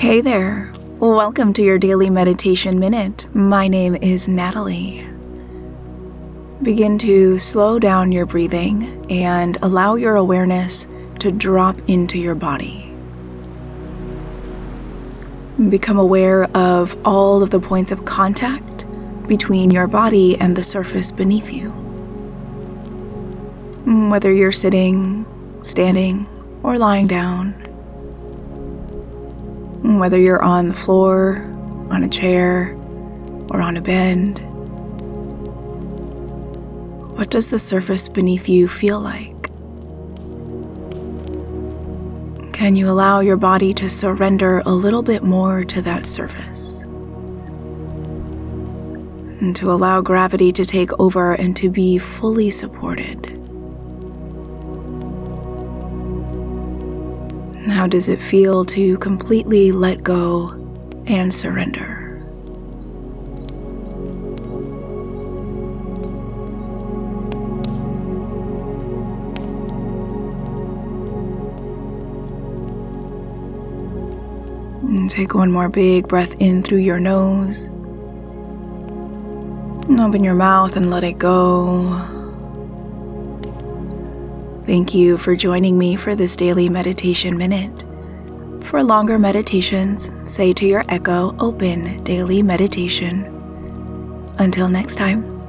Hey there. Welcome to your daily meditation minute. My name is Natalie. Begin to slow down your breathing and allow your awareness to drop into your body. Become aware of all of the points of contact between your body and the surface beneath you. Whether you're sitting, standing, or lying down, whether you're on the floor, on a chair, or on a bed. What does the surface beneath you feel like? Can you allow your body to surrender a little bit more to that surface? And to allow gravity to take over and to be fully supported. How does it feel to completely let go and surrender? Take one more big breath in through your nose. And open your mouth and let it go. Thank you for joining me for this daily meditation minute. For longer meditations, say to your echo, open daily meditation. Until next time.